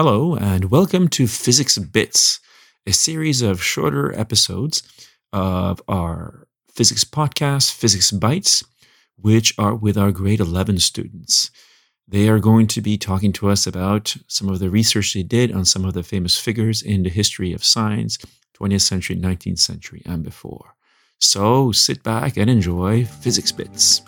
Hello, and welcome to Physics Bits, a series of shorter episodes of our physics podcast, Physics Bites, which are with our grade 11 students. They are going to be talking to us about some of the research they did on some of the famous figures in the history of science, 20th century, 19th century, and before. So sit back and enjoy Physics Bits.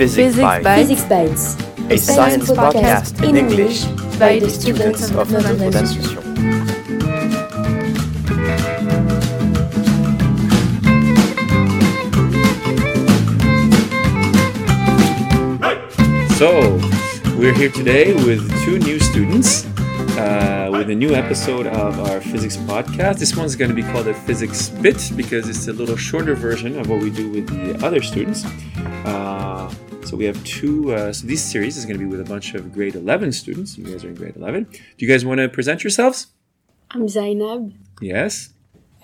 Physics, Physics by Physics Bites, a science podcast in English by the students of Notre Dame d'Ascension. So, we're here today with two new students uh, with a new episode of our physics podcast. This one's going to be called a physics bit because it's a little shorter version of what we do with the other students. So, we have two. Uh, so, this series is going to be with a bunch of grade 11 students. You guys are in grade 11. Do you guys want to present yourselves? I'm Zainab. Yes.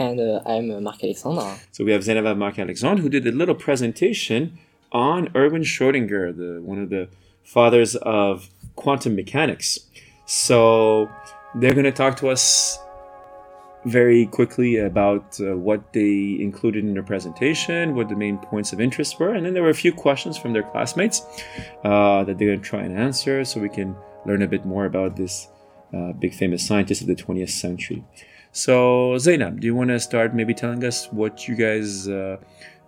And uh, I'm uh, Marc Alexandre. So we have Zeneva Marc Alexandre who did a little presentation on Erwin Schrödinger, the one of the fathers of quantum mechanics. So they're going to talk to us very quickly about uh, what they included in their presentation, what the main points of interest were, and then there were a few questions from their classmates uh, that they're going to try and answer, so we can learn a bit more about this uh, big famous scientist of the 20th century. So, Zainab, do you want to start maybe telling us what you guys uh,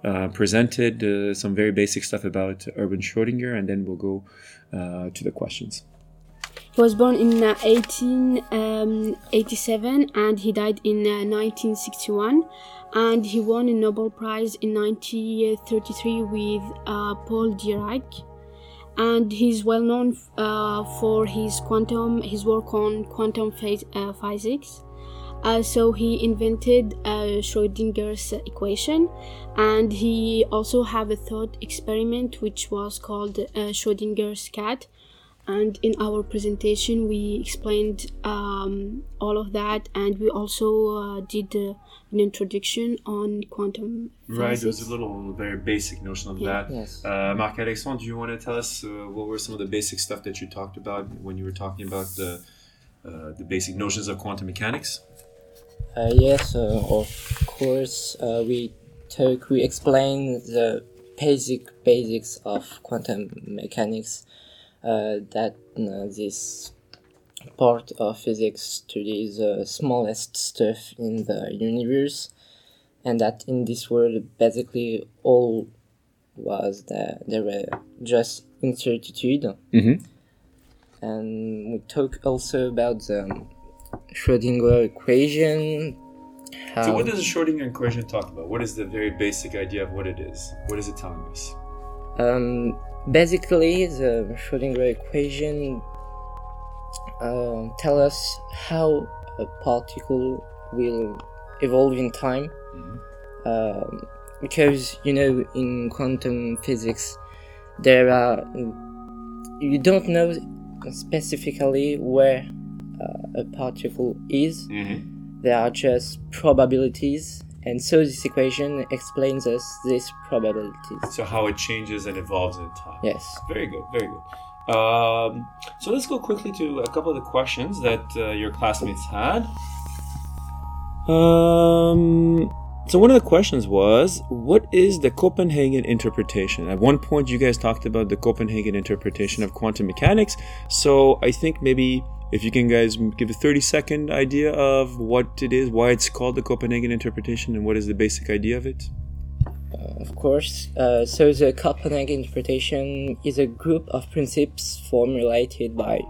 uh, presented, uh, some very basic stuff about Erwin Schrödinger, and then we'll go to the questions. Was born in uh, 1887 and he died in uh, 1961. And he won a Nobel Prize in 1933 with uh, Paul Dirac. And he's well known uh, for his quantum, his work on quantum phase, uh, physics. Uh, so he invented uh, Schrodinger's equation, and he also have a thought experiment which was called uh, Schrodinger's cat. And in our presentation, we explained um, all of that, and we also uh, did uh, an introduction on quantum Right, physics. there's a little very basic notion of Yeah. that. Yes. Uh, Marc Alexandre, do you want to tell us uh, what were some of the basic stuff that you talked about when you were talking about the uh, the basic notions of quantum mechanics? Uh, yes, uh, of course. Uh, we talk. We explain the basic basics of quantum mechanics. Uh, that uh, this part of physics studies the smallest stuff in the universe, and that in this world basically all was that there were just incertitude. Mm-hmm. and we talk also about the Schrödinger equation. So, what does the Schrödinger equation talk about? What is the very basic idea of what it is? What is it telling us? Um, basically the Schrödinger equation uh, tell us how a particle will evolve in time. Um, because you know in quantum physics there are you don't know specifically where uh, a particle is Mm-hmm. they are just probabilities and so this equation explains us these probabilities So, how it changes and evolves in time. yes Very good, very good. Um, so let's go quickly to a couple of the questions that uh, your classmates had. Um, so one of the questions was, what is the Copenhagen interpretation? At one point, you guys talked about the Copenhagen interpretation of quantum mechanics. So I think maybe if you can guys give a 30 second idea of what it is, why it's called the Copenhagen interpretation, and what is the basic idea of it. of course. Uh, so the copenhagen interpretation is a group of principles formulated by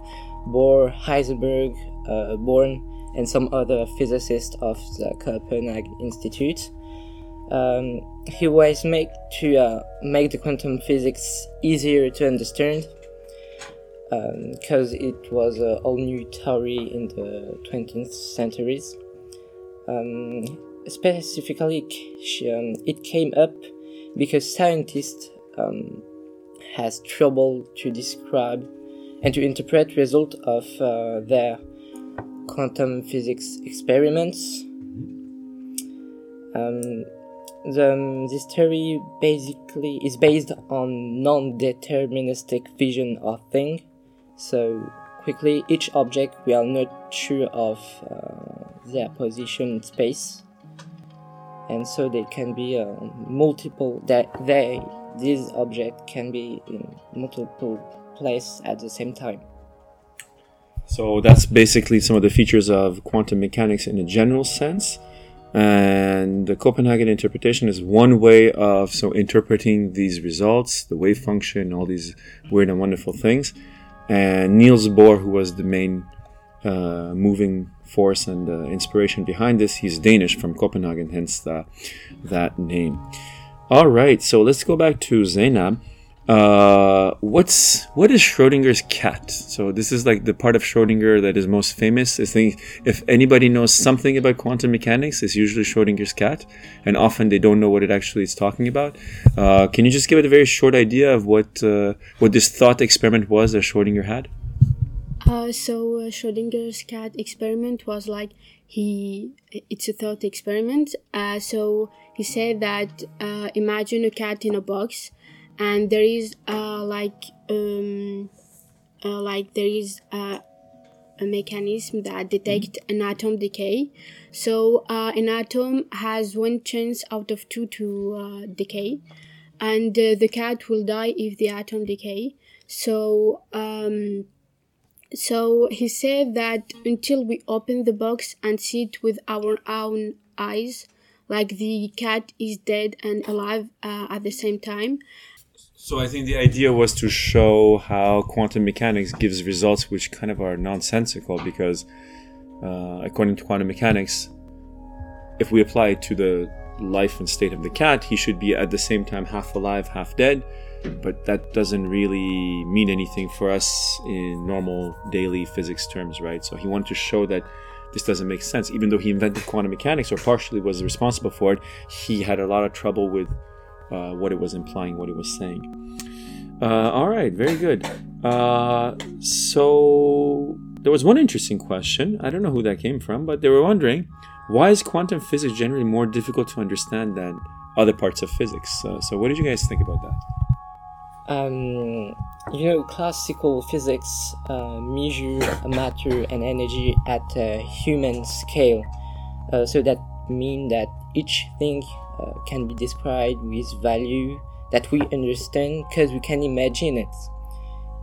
bohr heisenberg uh, born and some other physicists of the copenhagen institute. Um, he was made to uh, make the quantum physics easier to understand because it was a all new theory in the 20th centuries. Um, specifically, um, it came up because scientists um, has trouble to describe and to interpret result of uh, their quantum physics experiments. Um, the, um, this theory basically is based on non-deterministic vision of thing. So quickly, each object we are not sure of uh, their position in space, and so they can be uh, multiple. That they these objects can be in multiple places at the same time. So that's basically some of the features of quantum mechanics in a general sense. And the Copenhagen interpretation is one way of so interpreting these results, the wave function, all these weird and wonderful things. And Niels Bohr, who was the main uh, moving force and uh, inspiration behind this, he's Danish from Copenhagen, hence the, that name. All right, so let's go back to Zainab. Uh, what's what is Schrodinger's cat? So this is like the part of Schrodinger that is most famous. I think if anybody knows something about quantum mechanics, it's usually Schrodinger's cat, and often they don't know what it actually is talking about. Uh, can you just give it a very short idea of what uh, what this thought experiment was that Schrodinger had? Uh, so uh, Schrodinger's cat experiment was like he it's a thought experiment. So he said that imagine a cat in a box and there is uh, like um, uh, like there is uh, a mechanism that detects an atom decay. So uh, an atom has one chance out of two to uh, decay, and uh, the cat will die if the atom decay. So um, so he said that until we open the box and see it with our own eyes, like the cat is dead and alive at the same time, so I think the idea was to show how quantum mechanics gives results which kind of are nonsensical because, uh, according to quantum mechanics, if we apply it to the life and state of the cat, he should be at the same time half alive, half dead. But that doesn't really mean anything for us in normal daily physics terms, right? So he wanted to show that this doesn't make sense. Even though he invented quantum mechanics or partially was responsible for it, he had a lot of trouble with uh, what it was implying, what it was saying. Uh, all right, very good. Uh, so there was one interesting question. I don't know who that came from, but they were wondering why is quantum physics generally more difficult to understand than other parts of physics? So, what did you guys think about that? Um, you know, classical physics uh, measure matter and energy at a human scale. Uh, so that means that each thing uh, can be described with value that we understand because we can imagine it.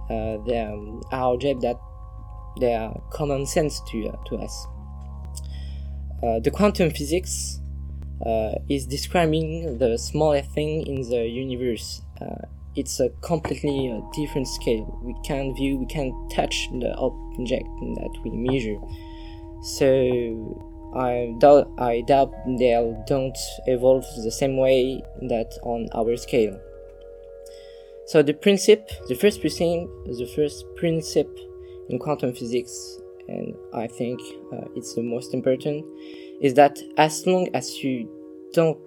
Uh, they um, objects that they are common sense to, uh, to us. Uh, the quantum physics uh, is describing the smallest thing in the universe. It's a completely different scale. We can't view, we can't touch the object that we measure. So I doubt, I doubt they don't evolve the same way that on our scale. So the principle, the first principle, the first principle in quantum physics, and I think uh, it's the most important, is that as long as you don't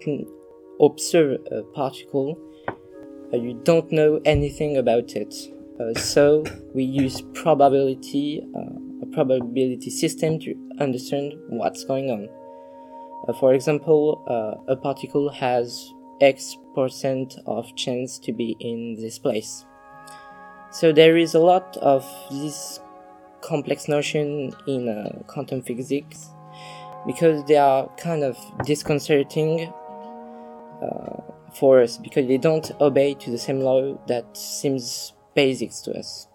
observe a particle, uh, you don't know anything about it. Uh, so we use probability uh, probability system to understand what's going on. Uh, for example, uh, a particle has X percent of chance to be in this place. So there is a lot of this complex notion in uh, quantum physics because they are kind of disconcerting uh, for us because they don't obey to the same law that seems basic to us.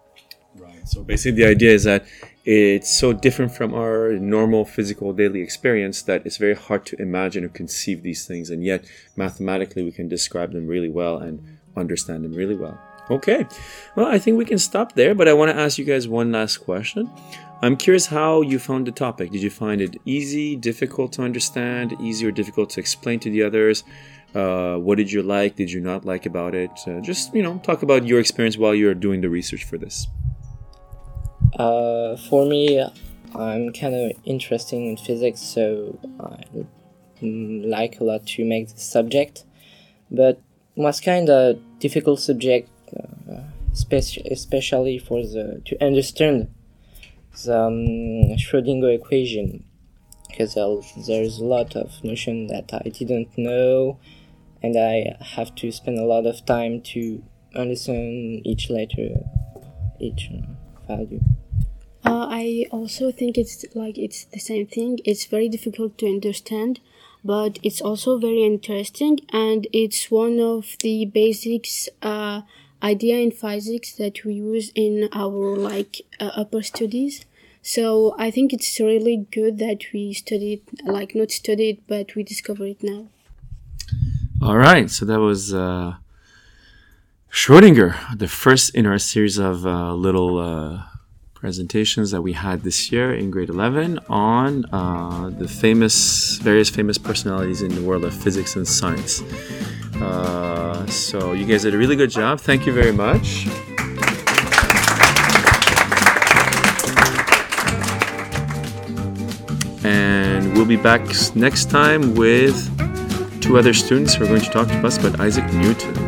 Right. So basically, the idea is that it's so different from our normal physical daily experience that it's very hard to imagine or conceive these things, and yet mathematically we can describe them really well and understand them really well. Okay, well, I think we can stop there, but I want to ask you guys one last question. I'm curious how you found the topic. Did you find it easy, difficult to understand, easy or difficult to explain to the others? Uh, what did you like? Did you not like about it? Uh, just you know, talk about your experience while you're doing the research for this. Uh, for me, I'm kind of interested in physics, so I like a lot to make the subject. But was kind of difficult subject, uh, especially for the to understand the um, Schrödinger equation, because there's a lot of notion that I didn't know, and I have to spend a lot of time to understand each letter, each value. Uh, I also think it's like it's the same thing. It's very difficult to understand, but it's also very interesting, and it's one of the basics uh, idea in physics that we use in our like uh, upper studies. So I think it's really good that we studied, like not studied, but we discover it now. All right, so that was uh, Schrodinger, the first in our series of uh, little uh, presentations that we had this year in grade 11 on uh, the famous, various famous personalities in the world of physics and science. Uh, so you guys did a really good job. Thank you very much. And we'll be back next time with two other students who are going to talk to us about Isaac Newton.